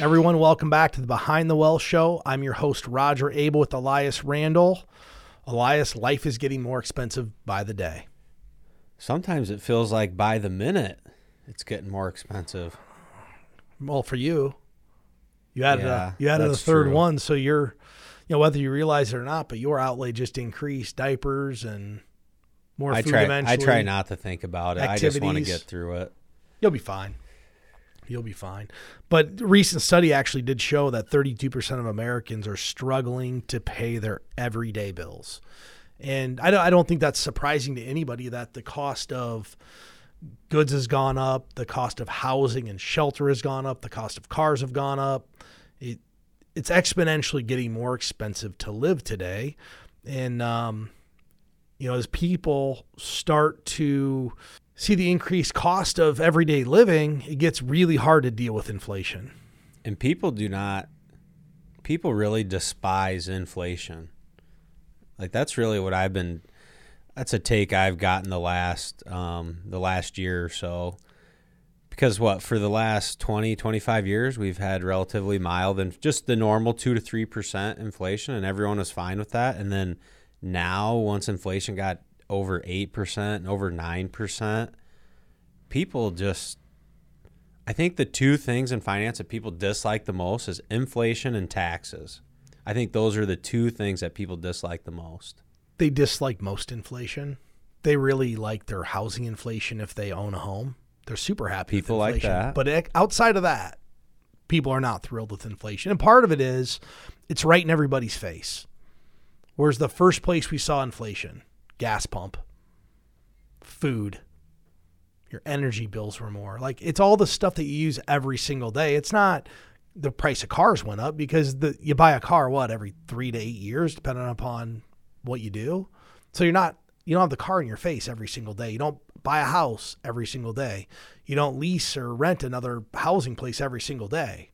Everyone, welcome back to the Behind the Well show. I'm your host, Roger Abel with Elias Randall. Elias, life is getting more expensive by the day. Sometimes it feels like by the minute it's getting more expensive. Well, for you, you added Yeah, a you added a third true. one, so you're, you know, whether you realize it or not, but your outlay just increased. Diapers and more I food try eventually. I try not to think about it. I just want to get through it. You'll be fine. You'll be fine. But recent study actually did show that 32% of Americans are struggling to pay their everyday bills. And I don't, I don't think that's surprising to anybody that the cost of goods has gone up, the cost of housing and shelter has gone up, the cost of cars have gone up. It, it's exponentially getting more expensive to live today. And, um, you know, as people start to see the increased cost of everyday living, it gets really hard to deal with inflation. And people do not people really despise inflation. Like that's really what I've been that's a take I've gotten the last um the last year or so. Because what for the last 20 25 years we've had relatively mild and just the normal 2 to 3% inflation and everyone was fine with that and then now once inflation got over 8% and over 9% people just I think the two things in finance that people dislike the most is inflation and taxes. I think those are the two things that people dislike the most. They dislike most inflation. They really like their housing inflation if they own a home. They're super happy People with like that. But outside of that, people are not thrilled with inflation. And part of it is it's right in everybody's face. Where's the first place we saw inflation? Gas pump, food, your energy bills were more. Like it's all the stuff that you use every single day. It's not the price of cars went up because the you buy a car what every three to eight years, depending upon what you do. So you're not you don't have the car in your face every single day. You don't buy a house every single day. You don't lease or rent another housing place every single day.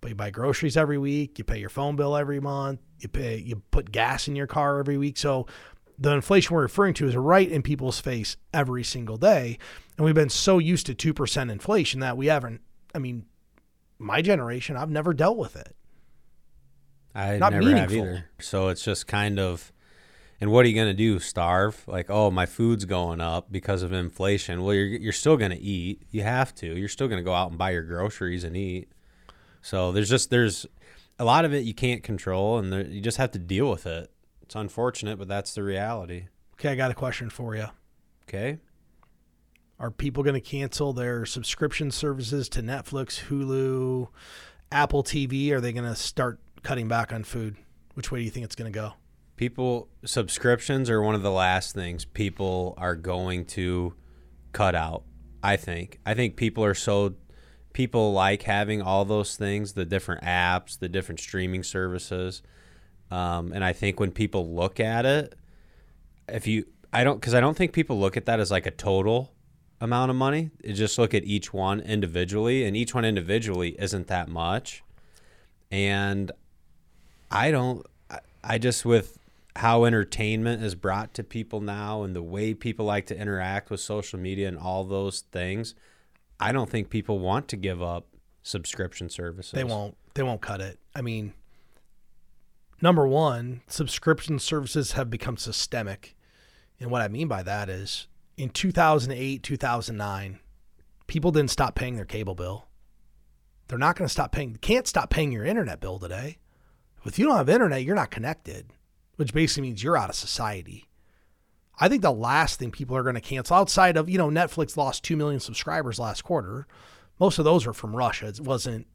But you buy groceries every week, you pay your phone bill every month, you pay you put gas in your car every week. So the inflation we're referring to is right in people's face every single day. And we've been so used to 2% inflation that we haven't, I mean, my generation, I've never dealt with it. I Not never have either. So it's just kind of and what are you going to do? Starve? Like, oh, my food's going up because of inflation. Well, you're you're still going to eat. You have to. You're still going to go out and buy your groceries and eat. So there's just there's a lot of it you can't control and there, you just have to deal with it. It's unfortunate, but that's the reality. Okay, I got a question for you. Okay? Are people going to cancel their subscription services to Netflix, Hulu, Apple TV? Are they going to start cutting back on food? Which way do you think it's going to go? People subscriptions are one of the last things people are going to cut out. I think. I think people are so people like having all those things, the different apps, the different streaming services. Um, and I think when people look at it, if you, I don't, because I don't think people look at that as like a total amount of money. Just look at each one individually, and each one individually isn't that much. And I don't, I just, with how entertainment is brought to people now and the way people like to interact with social media and all those things, I don't think people want to give up subscription services. They won't. They won't cut it. I mean, number one, subscription services have become systemic, and what I mean by that is, in 2008, 2009, people didn't stop paying their cable bill. They're not going to stop paying. Can't stop paying your internet bill today. If you don't have internet, you're not connected, which basically means you're out of society. I think the last thing people are going to cancel outside of, you know, Netflix lost 2 million subscribers last quarter. Most of those are from Russia. It wasn't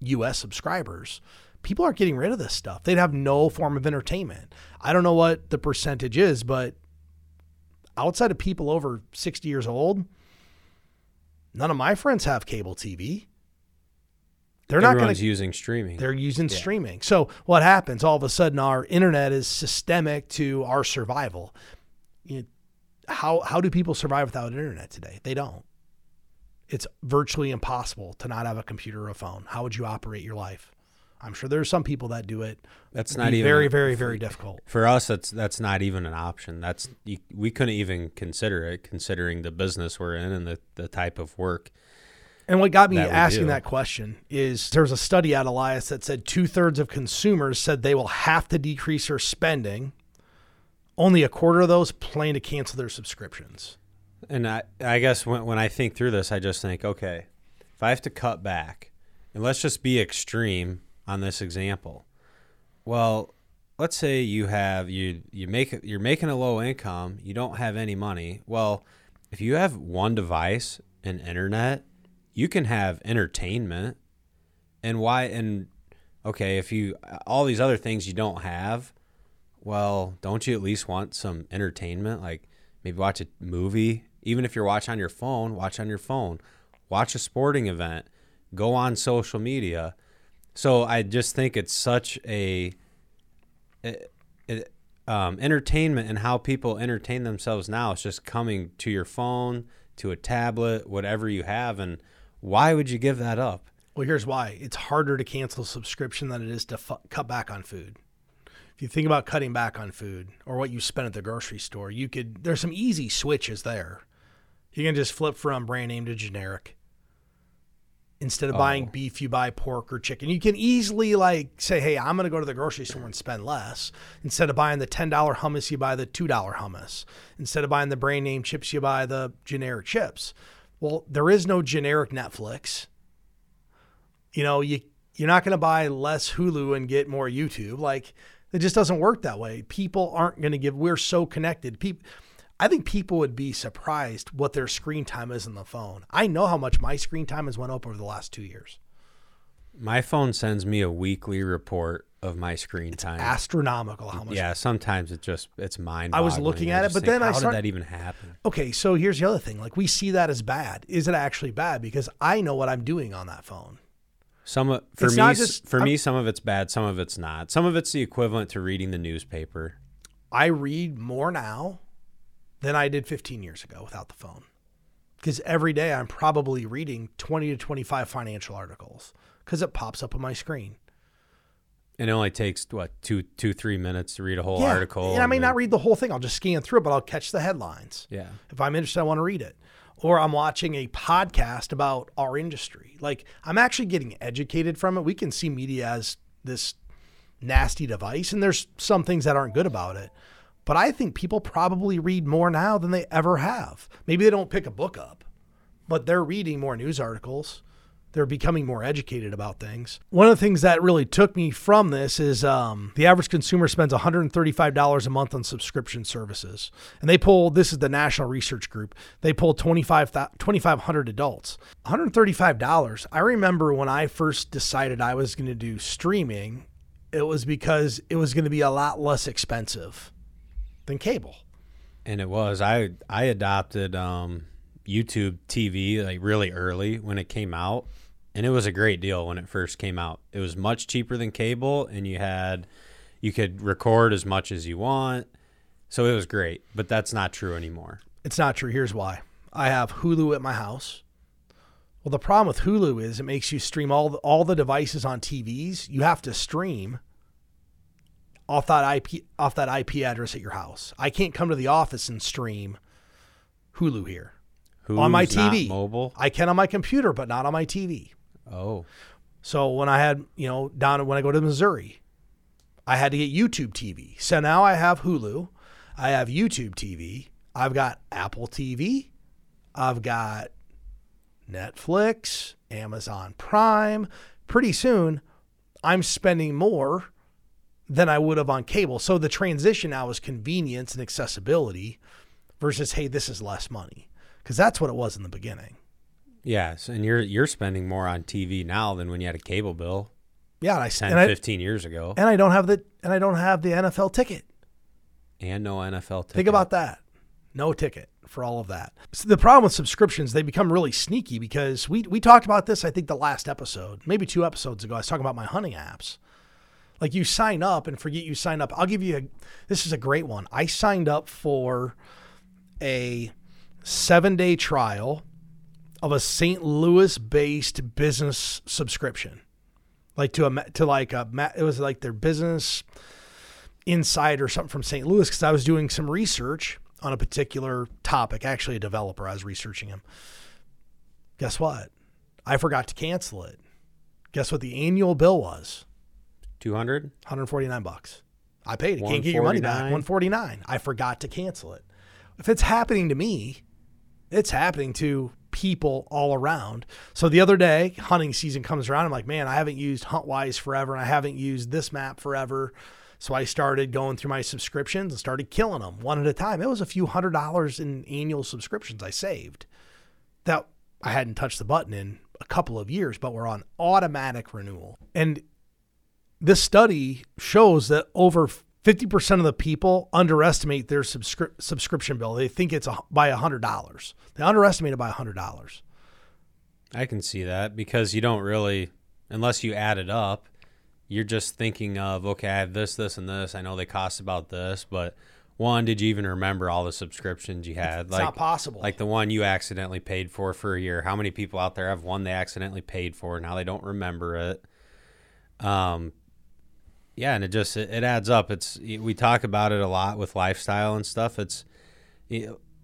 US subscribers. People aren't getting rid of this stuff. They'd have no form of entertainment. I don't know what the percentage is, but outside of people over 60 years old, none of my friends have cable TV. They're not going to using streaming. they're using streaming. So what happens? All of a sudden, our internet is systemic to our survival. You how how do people survive without internet today? They don't. It's virtually impossible to not have a computer or a phone. How would you operate your life? I'm sure there are some people that do it. That's It'd not even very, very, very difficult. For us, that's that's not even an option. That's you, we couldn't even consider it, considering the business we're in and the, the type of work. And what got me that asking that question is there was a study out of Elias that said two thirds of consumers said they will have to decrease their spending. Only a quarter of those plan to cancel their subscriptions. And I, I guess when, when I think through this, I just think, okay, if I have to cut back, and let's just be extreme on this example. Well, let's say you have you you make you're making a low income, you don't have any money. Well, if you have one device and internet, you can have entertainment. And why and okay, if you all these other things you don't have, well, don't you at least want some entertainment? Like maybe watch a movie. Even if you're watching on your phone, watch on your phone. Watch a sporting event. Go on social media. So I just think it's such a, a- a- um, entertainment and how people entertain themselves now. It's just coming to your phone, to a tablet, whatever you have. And why would you give that up? Well, here's why it's harder to cancel a subscription than it is to fu- cut back on food. If you think about cutting back on food or what you spend at the grocery store, you could, there's some easy switches there. You can just flip from brand name to generic. Instead of oh. buying Oh. beef, you buy pork or chicken. You can easily like say, "Hey, I'm going to go to the grocery store and spend less." Instead of buying the ten dollar hummus, you buy the two dollar hummus. Instead of buying the brand name chips, you buy the generic chips. Well, there is no generic Netflix. You know, you you're not going to buy less Hulu and get more YouTube. Like it just doesn't work that way. People aren't going to give. We're so connected. People. I think people would be surprised what their screen time is on the phone. I know how much my screen time has went up over the last two years. My phone sends me a weekly report of my screen time. Astronomical how much. Yeah, sometimes it just it's mind. I was looking at it, but then I how start- did that even happen? Okay, so here's the other thing. Like we see that as bad. Is it actually bad? Because I know what I'm doing on that phone. Some of- for It's me, just- for I'm- me, some of it's bad, some of it's not. Some of it's the equivalent to reading the newspaper. I read more now than I did 15 years ago without the phone. Because every day I'm probably reading 20 to 25 financial articles because it pops up on my screen. And it only takes what two, two, three minutes to read a whole article. And I may not read the whole thing. I'll just scan through it, but I'll catch the headlines. Yeah, If I'm interested, I want to read it. Or I'm watching a podcast about our industry. Like I'm actually getting educated from it. We can see media as this nasty device, and there's some things that aren't good about it. But I think people probably read more now than they ever have. Maybe they don't pick a book up, but they're reading more news articles. They're becoming more educated about things. One of the things that really took me from this is um, the average consumer spends $135 a month on subscription services. And they pulled, this is the National Research Group, they pulled 25, 2,500 adults. $135. I remember when I first decided I was going to do streaming, it was because it was going to be a lot less expensive than cable. and it was. I I adopted um, YouTube TV like really early when it came out, and it was a great deal when it first came out. It was much cheaper than cable, and you had you could record as much as you want, so it was great. But that's not true anymore. It's not true. Here's why. I have Hulu at my house. Well, the problem with Hulu is it makes you stream all the, all the devices on TVs. You have to stream off that IP off that IP address at your house. I can't come to the office and stream Hulu here on my Who's TV. mobile. I can on my computer, but not on my TV. Oh, So when I had, you know, down when I go to Missouri, I had to get YouTube TV. So now I have Hulu, I have YouTube TV, I've got Apple TV, I've got Netflix, Amazon Prime. Pretty soon, I'm spending more than I would have on cable. So the transition now is convenience and accessibility versus hey, this is less money. Because that's what it was in the beginning. yes, and you're you're spending more on TV now than when you had a cable bill Yeah, I, 10, and I 15 years ago, and I don't have the and I don't have the NFL ticket. and no NFL. Ticket. Think about that. No ticket for all of that. So the problem with subscriptions, they become really sneaky because we we talked about this, I think, the last episode, maybe two episodes ago. I was talking about my hunting apps. Like you sign up and forget you sign up. I'll give you a this is a great one. I signed up for a seven day trial of a St. Louis based business subscription. Like to a to like a it was like their business insight or something from St. Louis because I was doing some research on a particular topic. Actually, a developer, I was researching him. Guess what? I forgot to cancel it. Guess what the annual bill was? 200? 149 bucks. I paid it. Can't get your money back. 149. I forgot to cancel it. If it's happening to me, it's happening to people all around. So the other day, hunting season comes around. I'm like, man, I haven't used HuntWise forever, and I haven't used this map forever. So I started going through my subscriptions and started killing them one at a time. It was a few hundred dollars in annual subscriptions I saved that I hadn't touched the button in a couple of years, but were on automatic renewal. And this study shows that over 50% of the people underestimate their subscri- subscription bill. They think it's a, by $100. They underestimate it by $100. I can see that because you don't really, unless you add it up, you're just thinking of, okay, I have this, this, and this. I know they cost about this, but one, did you even remember all the subscriptions you had? It's like, not possible. Like the one you accidentally paid for for a year. How many people out there have one they accidentally paid for? Now they don't remember it. Um, yeah, and it just it, it adds up. It's we talk about it a lot with lifestyle and stuff. It's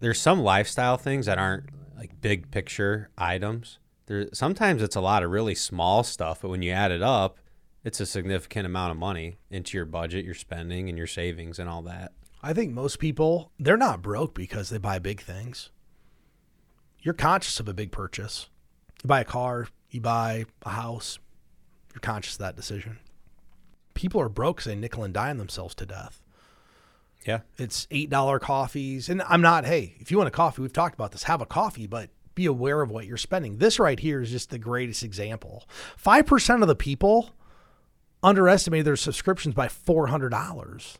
there's some lifestyle things that aren't like big picture items. There sometimes it's a lot of really small stuff, but when you add it up, it's a significant amount of money into your budget, your spending, and your savings and all that. I think most people they're not broke because they buy big things. You're conscious of a big purchase. You buy a car, you buy a house. You're conscious of that decision people are broke because they nickel and dime themselves to death. Yeah. It's $8 coffees. And I'm not, hey, if you want a coffee, we've talked about this, have a coffee, but be aware of what you're spending. This right here is just the greatest example. 5% of the people underestimated their subscriptions by $400.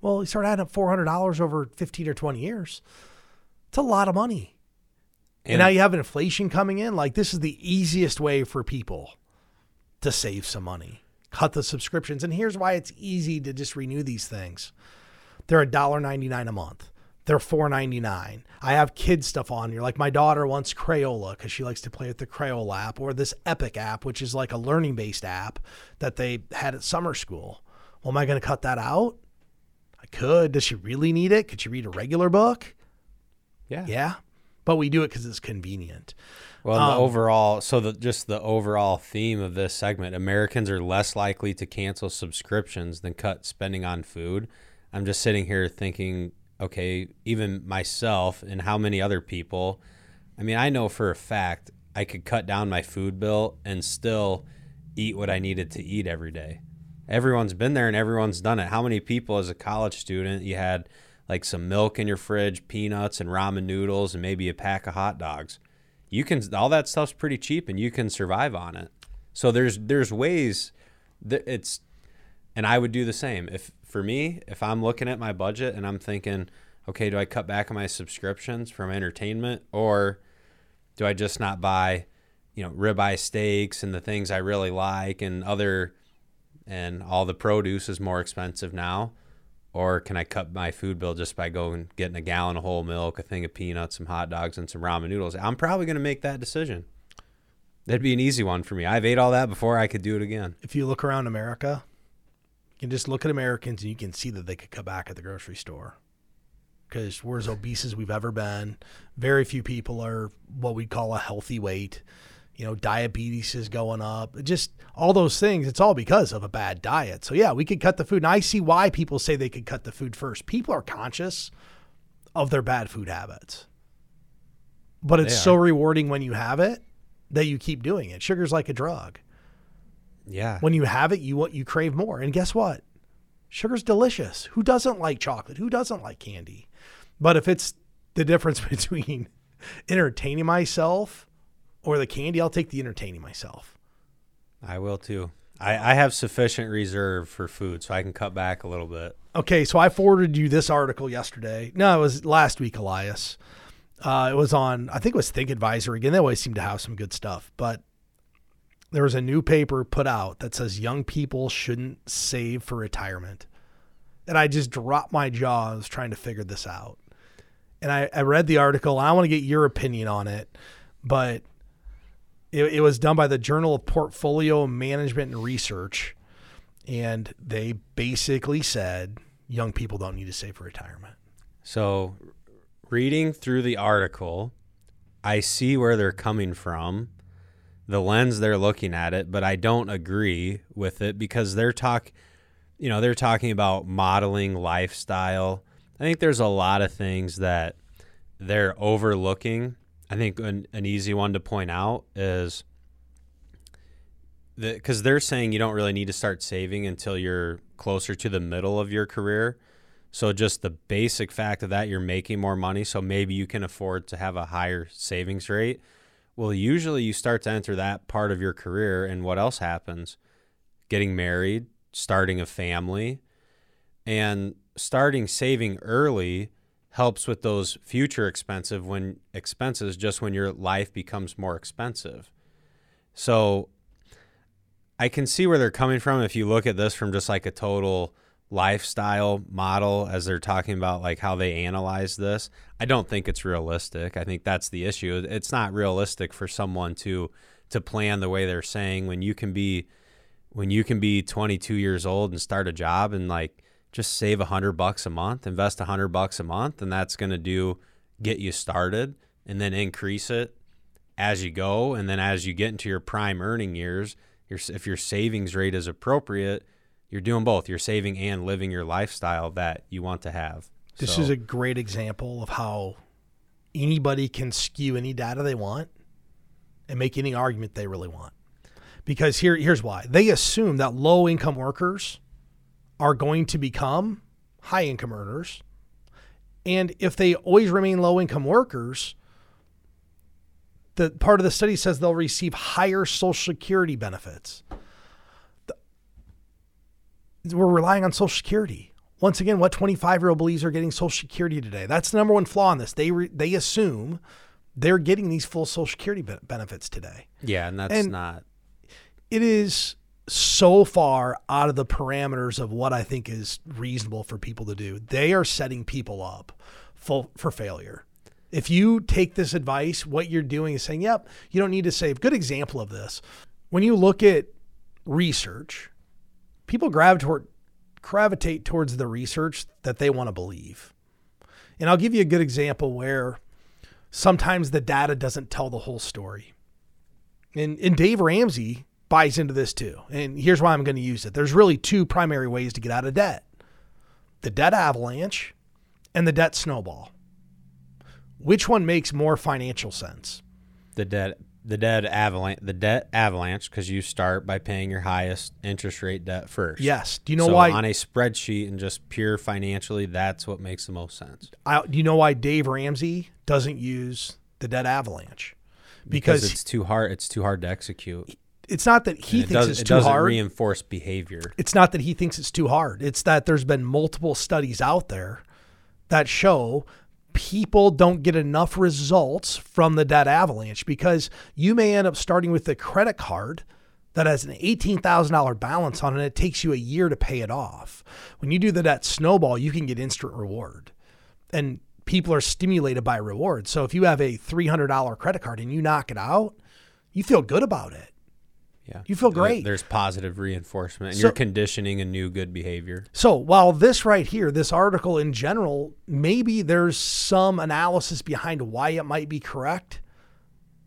Well, you start adding up $400 over 15 or 20 years. It's a lot of money. And, and now you have inflation coming in. Like, this is the easiest way for people to save some money cut the subscriptions. And here's why it's easy to just renew these things. They're $1.99 a month. They're $4.99. I have kid stuff on here. Like my daughter wants Crayola because she likes to play with the Crayola app or this Epic app, which is like a learning based app that they had at summer school. Well, am I going to cut that out? I could. Does she really need it? Could she read a regular book? Yeah. Yeah. But we do it because it's convenient. Well, um, the overall, so the just the overall theme of this segment, Americans are less likely to cancel subscriptions than cut spending on food. I'm just sitting here thinking, okay, even myself and how many other people. I mean, I know for a fact I could cut down my food bill and still eat what I needed to eat every day. Everyone's been there and everyone's done it. How many people as a college student you had like some milk in your fridge, peanuts and ramen noodles and maybe a pack of hot dogs? you can all that stuff's pretty cheap and you can survive on it. So there's there's ways that it's and I would do the same. If for me, if I'm looking at my budget and I'm thinking, okay, do I cut back on my subscriptions from entertainment or do I just not buy, you know, ribeye steaks and the things I really like and other and all the produce is more expensive now? Or can I cut my food bill just by going getting a gallon of whole milk, a thing of peanuts, some hot dogs, and some ramen noodles? I'm probably going to make that decision. That'd be an easy one for me. I've ate all that before. I could do it again. If you look around America, you can just look at Americans and you can see that they could cut back at the grocery store because we're as obese as we've ever been. Very few people are what we call a healthy weight you know, diabetes is going up. Just all those things. It's all because of a bad diet. So yeah, we could cut the food. And I see why people say they could cut the food first. People are conscious of their bad food habits. But it's so rewarding when you have it that you keep doing it. Sugar's like a drug. Yeah. When you have it, you want you crave more. And guess what? Sugar's delicious. Who doesn't like chocolate? Who doesn't like candy? But if it's the difference between entertaining myself or the candy, I'll take the entertaining myself. I will too. I, I have sufficient reserve for food, so I can cut back a little bit. Okay, so I forwarded you this article yesterday. No, it was last week, Elias. Uh, it was on, I think it was Think Advisor again. They always seem to have some good stuff, but there was a new paper put out that says young people shouldn't save for retirement. And I just dropped my jaws trying to figure this out. And I, I read the article. I want to get your opinion on it, but it, it was done by the Journal of Portfolio Management and Research, and they basically said young people don't need to save for retirement. So, reading through the article, I see where they're coming from, the lens they're looking at it, but I don't agree with it because they're talk you know, they're talking about modeling lifestyle. I think there's a lot of things that they're overlooking. I think an, an easy one to point out is because they're saying you don't really need to start saving until you're closer to the middle of your career. So just the basic fact of that you're making more money, so maybe you can afford to have a higher savings rate. Well, usually you start to enter that part of your career, and what else happens? Getting married, starting a family, and starting saving early helps with those future expensive when expenses just when your life becomes more expensive. So I can see where they're coming from if you look at this from just like a total lifestyle model as they're talking about like how they analyze this. I don't think it's realistic. I think that's the issue. It's not realistic for someone to to plan the way they're saying when you can be when you can be 22 years old and start a job and like just save a hundred bucks a month, invest a hundred bucks a month, and that's going to do get you started and then increase it as you go. And then as you get into your prime earning years, your, if your savings rate is appropriate, you're doing both. You're saving and living your lifestyle that you want to have. This So- is a great example of how anybody can skew any data they want and make any argument they really want. Because here, here's why they assume that low income workers are going to become high income earners. And if they always remain low income workers, the part of the study says they'll receive higher social security benefits. The- We're relying on social security. Once again, what 25 year old believes are getting social security today? That's the number one flaw in this. They re, they assume they're getting these full social security be- benefits today yeah, and that's and- not it is so far out of the parameters of what I think is reasonable for people to do. They are setting people up for, for failure. If you take this advice, what you're doing is saying, yep, you don't need to save. Good example of this. When you look at research, people gravitate, towards the research that they want to believe. And I'll give you a good example where sometimes the data doesn't tell the whole story. And, and Dave Ramsey buys into this too. And here's why I'm going to use it. There's really two primary ways to get out of debt the debt avalanche and the debt snowball. Which one makes more financial sense? the debt the debt avalanche the debt avalanche because you start by paying your highest interest rate debt first. Yes. Do you know so why? on a spreadsheet and just pure financially, that's what makes the most sense. I, do you know why Dave Ramsey doesn't use the debt avalanche? Because, Because, it's too hard. It's too hard to execute. It's not that he it thinks it's it too doesn't hard. reinforce behavior. it's not that he thinks it's too hard. It's that there's been multiple studies out there that show people don't get enough results from the debt avalanche because you may end up starting with a credit card that has an $18,000 balance on it. and It takes you a year to pay it off. When you do the debt snowball, you can get instant reward. And people are stimulated by reward. So if you have a $300 credit card and you knock it out, you feel good about it. Yeah, You feel great. There's positive reinforcement, and So- you're conditioning a new good behavior. So while this right here, this article in general, maybe there's some analysis behind why it might be correct.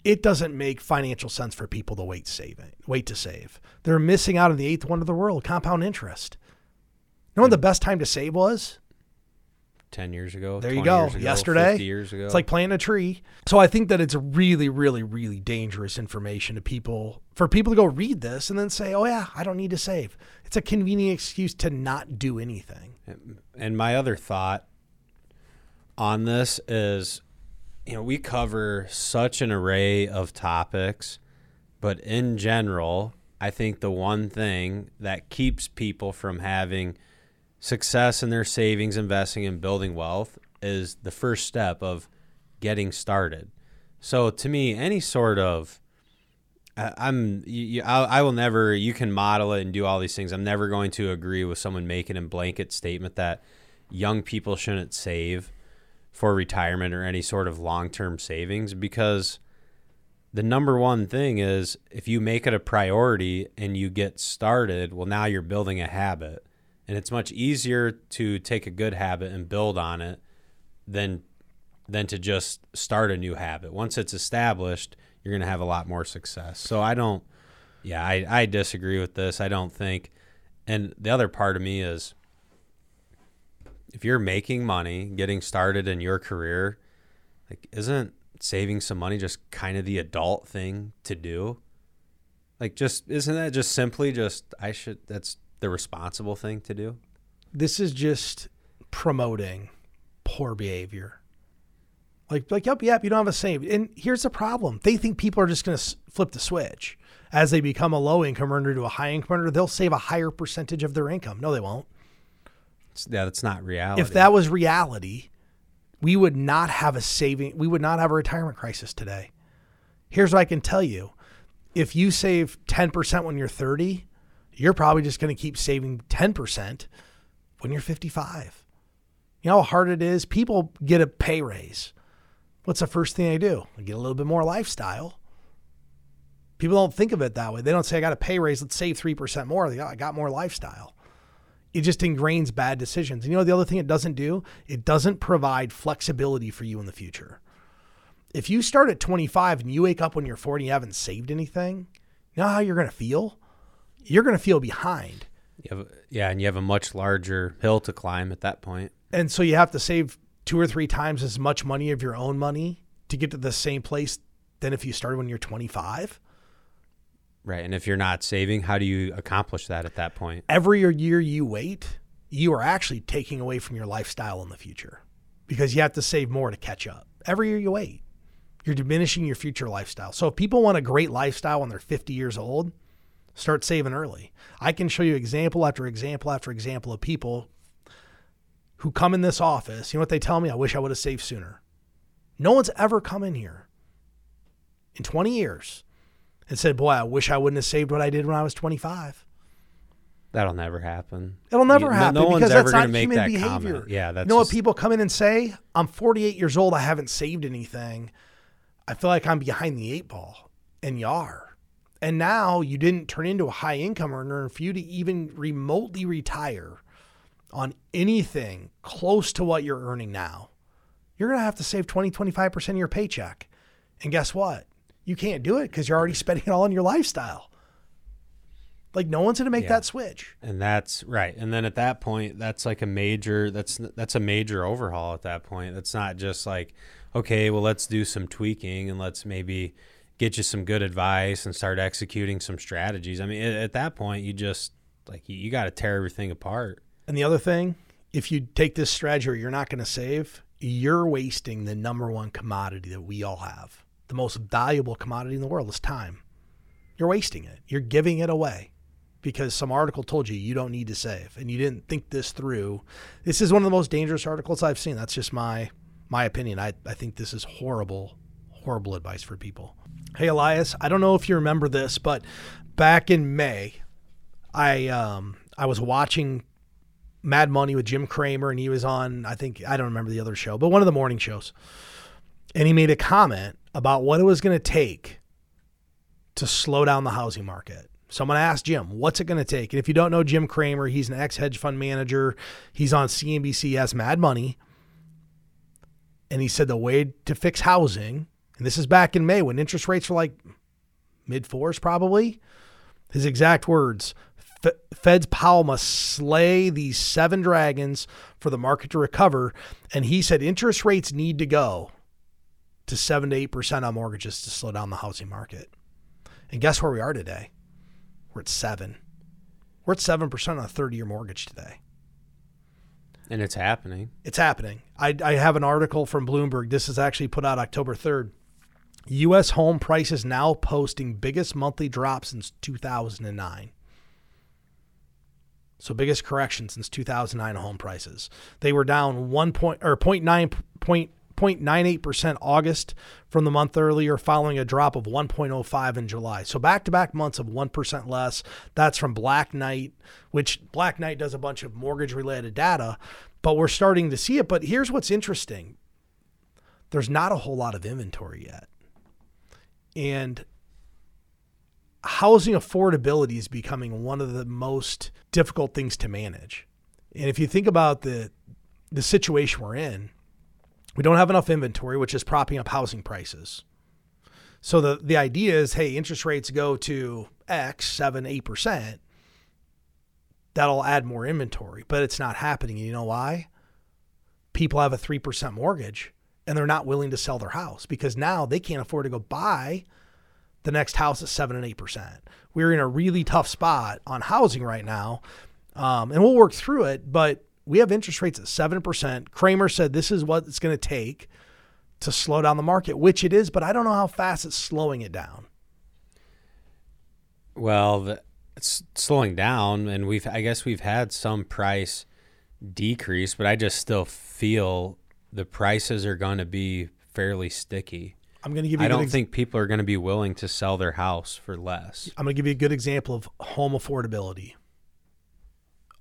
It doesn't make financial sense for people to wait saving, wait to save. They're missing out on the eighth wonder of the world, compound interest. You know when hmm. the best time to save was? Ten years ago, There you go. ago, Yesterday. 50 years ago. It's like planting a tree. So I think that it's really, really, really dangerous information to people for people to go read this and then say, "Oh yeah, I don't need to save." It's a convenient excuse to not do anything. And my other thought on this is, you know, we cover such an array of topics, but in general, I think the one thing that keeps people from having success in their savings, investing, and building wealth is the first step of getting started. So to me, any sort of I'm you, I, I will never you can model it and do all these things. I'm never going to agree with someone making a blanket statement that young people shouldn't save for retirement or any sort of long-term savings because the number one thing is if you make it a priority and you get started, well now you're building a habit. And it's much easier to take a good habit and build on it than than to just start a new habit. Once it's established, you're going to have a lot more success. So I don't, yeah, I, I disagree with this. I don't think, and the other part of me is if you're making money, getting started in your career, like, isn't saving some money just kind of the adult thing to do? Like, just, isn't that just simply just, I should, that's the responsible thing to do? This is just promoting poor behavior. Like, like, yep, yep, you don't have a save. And here's the problem: they think people are just going to flip the switch as they become a low income earner to a high income earner. They'll save a higher percentage of their income. No, they won't. Yeah, that's not reality. If that was reality, we would not have a saving. We would not have a retirement crisis today. Here's what I can tell you: if you save ten percent when you're 30, you're probably just going to keep saving ten percent when you're 55. You know how hard it is? People get a pay raise. What's the first thing they do? They get a little bit more lifestyle. People don't think of it that way. They don't say, I got a pay raise, let's save 3% more. They go, I got more lifestyle. It just ingrains bad decisions. And you know the other thing it doesn't do? It doesn't provide flexibility for you in the future. If you start at 25 and you wake up when you're 40 and you haven't saved anything, you know how you're going to feel? You're going to feel behind. You have, yeah, and you have a much larger hill to climb at that point. And so you have to save two or three times as much money of your own money to get to the same place than if you started when you're 25. Right. And if you're not saving, how do you accomplish that at that point? Every year you wait, you are actually taking away from your lifestyle in the future because you have to save more to catch up. Every year you wait, you're diminishing your future lifestyle. So if people want a great lifestyle when they're 50 years old, start saving early. I can show you example after example after example of people who come in this office, you know what they tell me? I wish I would have saved sooner. No one's ever come in here in 20 years and said, Boy, I wish I wouldn't have saved what I did when I was 25. That'll never happen. It'll never You- happen no one's because ever that's gonna make that behavior. comment. Yeah, that's you know what people come in and say? I'm 48 years old. I haven't saved anything. I feel like I'm behind the eight ball, and you are. And now you didn't turn into a high income earner. And for you to even remotely retire on anything close to what you're earning now, you're going to have to save 20, 25% of your paycheck. And guess what? You can't do it because you're already spending it all on your lifestyle. Like no one's going to make Yeah. that switch. And that's right. And then at that point, that's like a major that's that's a major overhaul at that point. That's not just like, okay, well let's do some tweaking and let's maybe get you some good advice and start executing some strategies. I mean, at, at that point, you just like you, you got to tear everything apart. And the other thing, if you take this strategy you're not going to save, you're wasting the number one commodity that we all have. The most valuable commodity in the world is time. You're wasting it. You're giving it away because some article told you you don't need to save and you didn't think this through. This is one of the most dangerous articles I've seen. That's just my my opinion. I, I think this is horrible, horrible advice for people. Hey Elias, I don't know if you remember this, but back in May, I um I was watching Mad Money with Jim Cramer, and he was on, I think, I don't remember the other show, but one of the morning shows. And he made a comment about what it was going to take to slow down the housing market. Someone asked Jim, what's it going to take? And if you don't know Jim Cramer, he's an ex hedge fund manager. He's on CNBC, has Mad Money. And he said the way to fix housing, and this is back in May when interest rates were like mid fours, probably. His exact words Fed's Powell must slay these seven dragons for the market to recover. And he said interest rates need to go to 7 to 8% on mortgages to slow down the housing market. And guess where we are today? We're at 7. We're at 7% on a 30 year mortgage today. And it's happening. It's happening. I, I have an article from Bloomberg. This is actually put out October 3rd. U.S. home prices now posting biggest monthly drop since 2009. So biggest correction since 2009 home prices. They were down one point or 0.9 point 0.98% August from the month earlier, following a drop of 1.05 in July. So back to back months of 1% less. That's from Black Knight, which Black Knight does a bunch of mortgage related data, but we're starting to see it. But here's what's interesting there's not a whole lot of inventory yet. And housing affordability is becoming one of the most difficult things to manage. And if you think about the the situation we're in, we don't have enough inventory, which is propping up housing prices. So the the idea is, hey, interest rates go to X, seven, eight percent. That'll add more inventory, but it's not happening. And you know why? People have a three percent mortgage and they're not willing to sell their house because now they can't afford to go buy the next house at seven and eight percent. We're in a really tough spot on housing right now, um, and we'll work through it. But we have interest rates at seven percent. Cramer said this is what it's going to take to slow down the market, which it is, but I don't know how fast it's slowing it down. Well, the, it's slowing down, and we've I guess we've had some price decrease, but I just still feel the prices are going to be fairly sticky. I'm going to give you. I a good don't ex- think people are going to be willing to sell their house for less. I'm going to give you a good example of home affordability.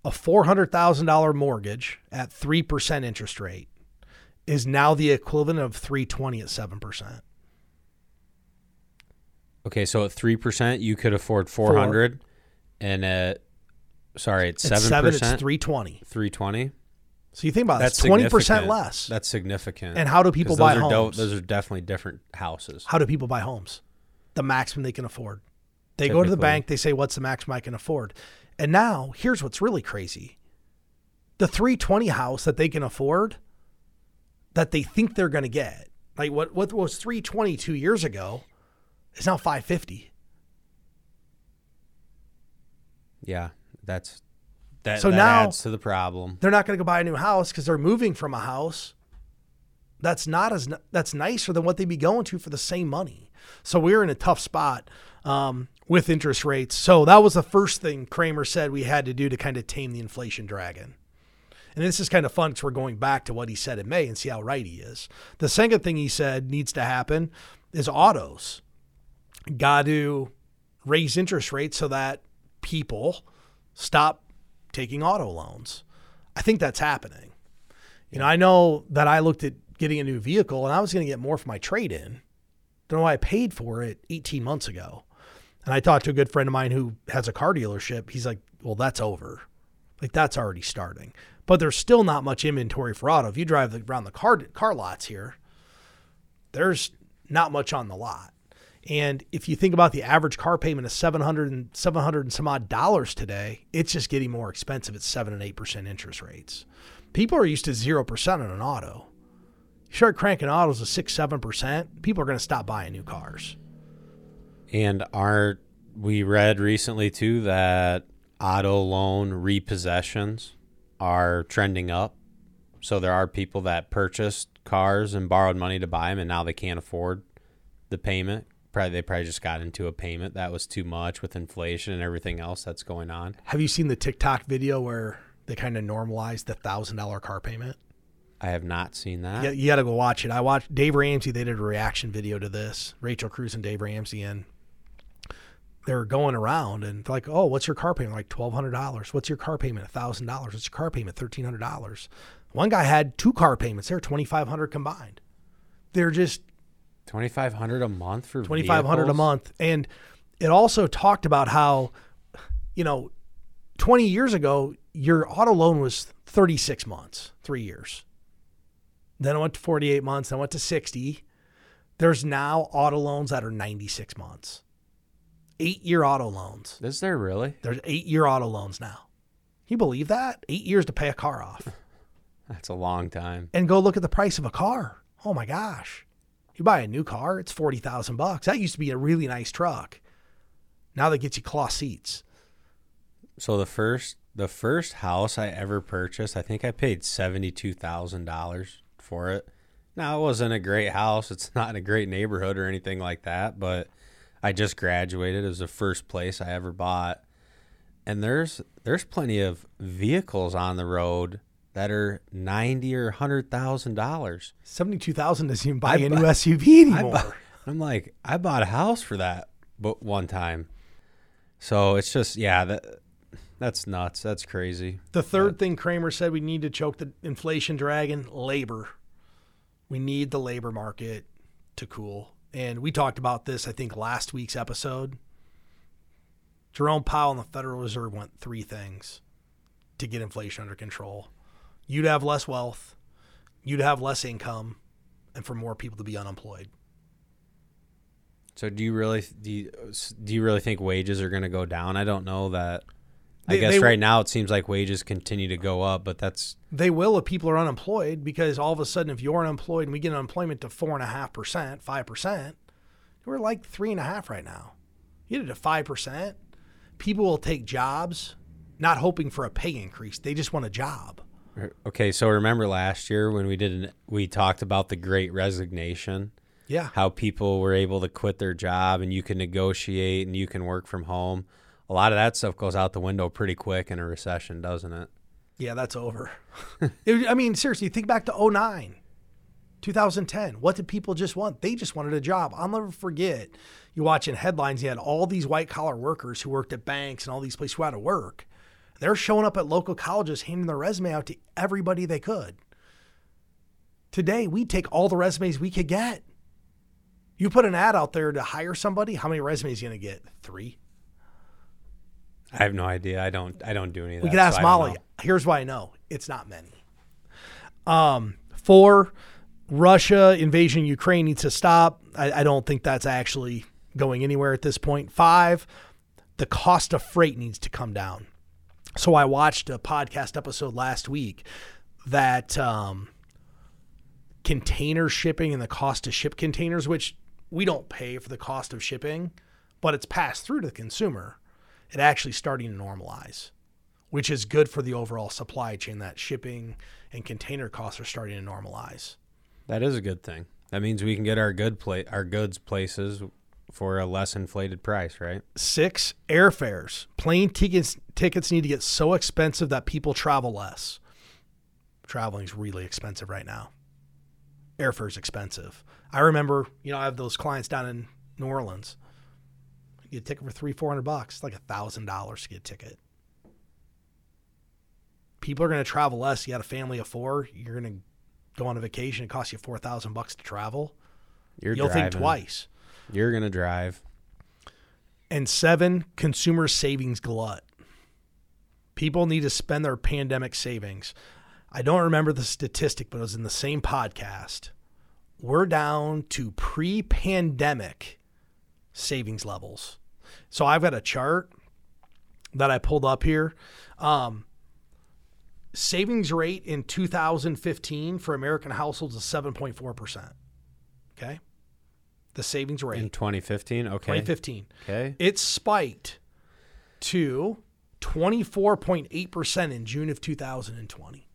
A $400,000 mortgage at 3% interest rate is now the equivalent of 320 at 7%. Okay, so at three percent, you could afford four hundred, and at sorry, at seven 7 it's percent, 320. three twenty. So you think about That's 20% less. That's significant. And how do people buy those are do- homes? those are definitely different houses. How do people buy homes? The maximum they can afford. They go to the bank, they say, What's the maximum I can afford? And now, here's what's really crazy the 320 house that they can afford, that they think they're going to get, like what, what was three twenty two years ago, is now 550. Yeah, that's that. So that now- adds to the problem. They're not going to go buy a new house because they're moving from a house that's not as that's nicer than what they'd be going to for the same money. So we're in a tough spot um, with interest rates. So that was the first thing Cramer said we had to do to kind of tame the inflation dragon. And this is kind of fun because we're going back to what he said in May and see how right he is. The second thing he said needs to happen is autos. Got to raise interest rates so that people stop taking auto loans. I think that's happening. You know, I know that I looked at getting a new vehicle and I was going to get more for my trade in than what I paid for it 18 months ago. And I talked to a good friend of mine who has a car dealership. He's like, well, that's over. Like, that's already starting. But there's still not much inventory for auto. If you drive around the car, car lots here, there's not much on the lot. And if you think about the average car payment of 700 and 700 and some odd dollars today, it's just getting more expensive at 7 and 8% interest rates. People are used to 0% on an auto. You start cranking autos to 6 7%, people are going to stop buying new cars. And are we read recently too that auto loan repossessions are trending up? So there are people that purchased cars and borrowed money to buy them, and now they can't afford the payment. Probably they probably just got into a payment that was too much with inflation and everything else that's going on. Have you seen the TikTok video where they kind of normalized the $1,000 car payment? I have not seen that. Yeah, you got to go watch it. I watched Dave Ramsey. They did a reaction video to this. Rachel Cruz and Dave Ramsey, and they're going around and they're like, "Oh, what's your car payment? Like twelve hundred dollars. What's your car payment? thousand dollars. What's your car payment? Thirteen hundred dollars." One guy had two car payments. They're twenty five hundred combined. They're just Twenty five hundred a month for twenty five hundred a month, and it also talked about how, you know, twenty years ago your auto loan was thirty six months, three years. Then it went to 48 months, then it went to 60. There's now auto loans that are 96 months. Eight year auto loans. Is there really? There's eight year auto loans now. Can you believe that? Eight years to pay a car off. That's a long time. and go look at the price of a car. Oh my gosh. You buy a new car, it's 40,000 bucks. That used to be a really nice truck. Now that gets you cloth seats. So the first the first house I ever purchased, I think I paid seventy two thousand dollars for it. Now it wasn't a great house. It's not in a great neighborhood or anything like that, but I just graduated. It was the first place I ever bought. And there's there's plenty of vehicles on the road that are ninety or hundred thousand dollars. 72,000 doesn't even buy I a new bu- SUV anymore. bought, I'm like, I bought a house for that, but one time. So it's just yeah, that that's nuts. That's crazy. The third thing Cramer said we need to choke the inflation dragon labor. We need the labor market to cool. And we talked about this, I think, last week's episode. Jerome Powell and the Federal Reserve want three things to get inflation under control you'd have less wealth, you'd have less income, and for more people to be unemployed. So do you really do you, do you really think wages are going to go down? I don't know that. I They- guess they- right now it seems like wages continue to go up, but that's They will if people are unemployed because all of a sudden, if you're unemployed and we get unemployment to four and a half percent, five percent, we're like three and a half right now. You get it to five percent, people will take jobs, not hoping for a pay increase. They just want a job. Okay. So remember last year when we did an, we talked about the Great Resignation, Yeah. how people were able to quit their job and you can negotiate and you can work from home. A lot of that stuff goes out the window pretty quick in a recession, doesn't it? Yeah, that's over. It- I mean, seriously, think back to 09, 2010. What did people just want? They just wanted a job. I'll never forget. You watching headlines, you had all these white collar workers who worked at banks and all these places who had to work. They're showing up at local colleges, handing their resume out to everybody they could. Today, we take all the resumes we could get. You put an ad out there to hire somebody, how many resumes are you going to get? Three. I have no idea. I don't. I don't do any of that. We could ask so Molly. Here's why I know it's not many. Um, four, Russia invasion Ukraine needs to stop. I, I don't think that's actually going anywhere at this point. Five, the cost of freight needs to come down. So I watched a podcast episode last week that um, container shipping and the cost to ship containers, which we don't pay for the cost of shipping, but it's passed through to the consumer. It actually starting to normalize, which is good for the overall supply chain. That shipping and container costs are starting to normalize. That is a good thing. That means we can get our good pla- our goods places for a less inflated price, right? Six, airfares. Plane tickets tickets need to get so expensive that people travel less. Traveling is really expensive right now. Airfare's expensive. I remember, you know, I have those clients down in New Orleans. You get a ticket for three, four hundred bucks, It's like a thousand dollars to get a ticket. People are going to travel less. You got a family of four. You're going to go on a vacation. It costs you four thousand bucks to travel. You're You'll driving. think twice. You're gonna drive. And seven, consumer savings glut. People need to spend their pandemic savings. I don't remember the statistic, but it was in the same podcast. We're down to pre pandemic savings levels. So I've got a chart that I pulled up here. Um, savings rate in 2015 for American households is 7.4%. Okay. The savings rate. In 2015, okay. 2015. Okay. It spiked to 24.8% in June of 2020.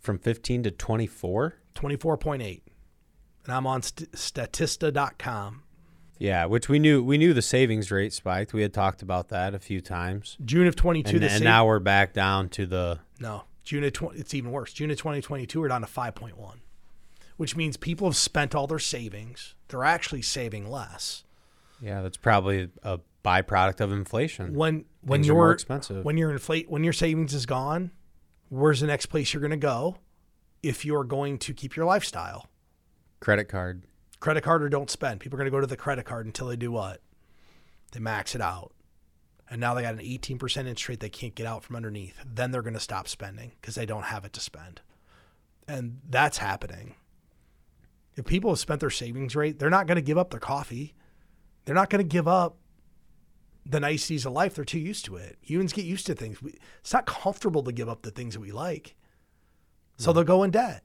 From 15 to 24? 24.8. And I'm on st- statista.com. Yeah, which we knew we knew the savings rate spiked. We had talked about that a few times. June of 22 And, the and sav- now we're back down to the No, June of 20 it's even worse. June of 2022 we're down to 5.1. Which means people have spent all their savings. They're actually saving less. Yeah, that's probably a byproduct of inflation. When when Things you're more expensive. when your inflate when your savings is gone, where's the next place you're going to go if you're going to keep your lifestyle? Credit card. credit card or don't spend. People are going to go to the credit card until they do what? They max it out. And now they got an 18% interest rate they can't get out from underneath. Then they're going to stop spending because they don't have it to spend. And that's happening. If people have spent their savings rate, they're not going to give up their coffee. They're not going to give up the niceties of life. They're too used to it. Humans get used to things. We, it's not comfortable to give up the things that we like. So they'll go in debt.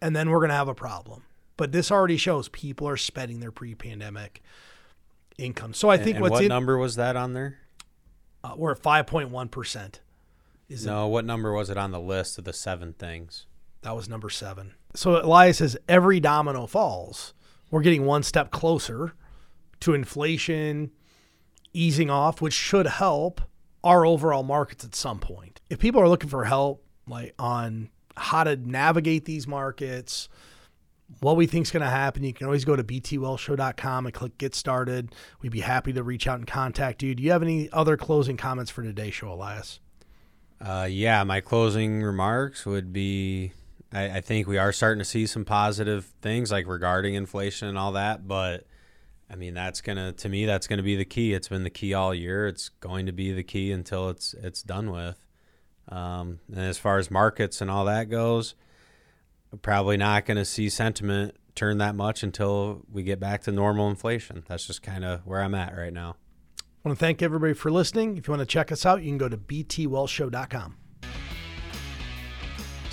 And then we're going to have a problem. But this already shows people are spending their pre-pandemic income. So I think and what's what in, number was that on there? uh, we're at 5.1%. Is it, No, what number was it on the list of the seven things? that was number 7. So Elias says every domino falls. We're getting one step closer to inflation easing off, which should help our overall markets at some point. If people are looking for help like on how to navigate these markets, what we think is going to happen, you can always go to btwellshow.com and click get started. We'd be happy to reach out and contact you. Do you have any other closing comments for today's show, Elias? Uh, yeah, my closing remarks would be I, I think we are starting to see some positive things like regarding inflation and all that, but I mean that's gonna to me that's gonna be the key. It's been the key all year. It's going to be the key until it's it's done with. Um, and as far as markets and all that goes, probably not going to see sentiment turn that much until we get back to normal inflation. That's just kind of where I'm at right now. I want to thank everybody for listening. If you want to check us out, you can go to btwellshow.com.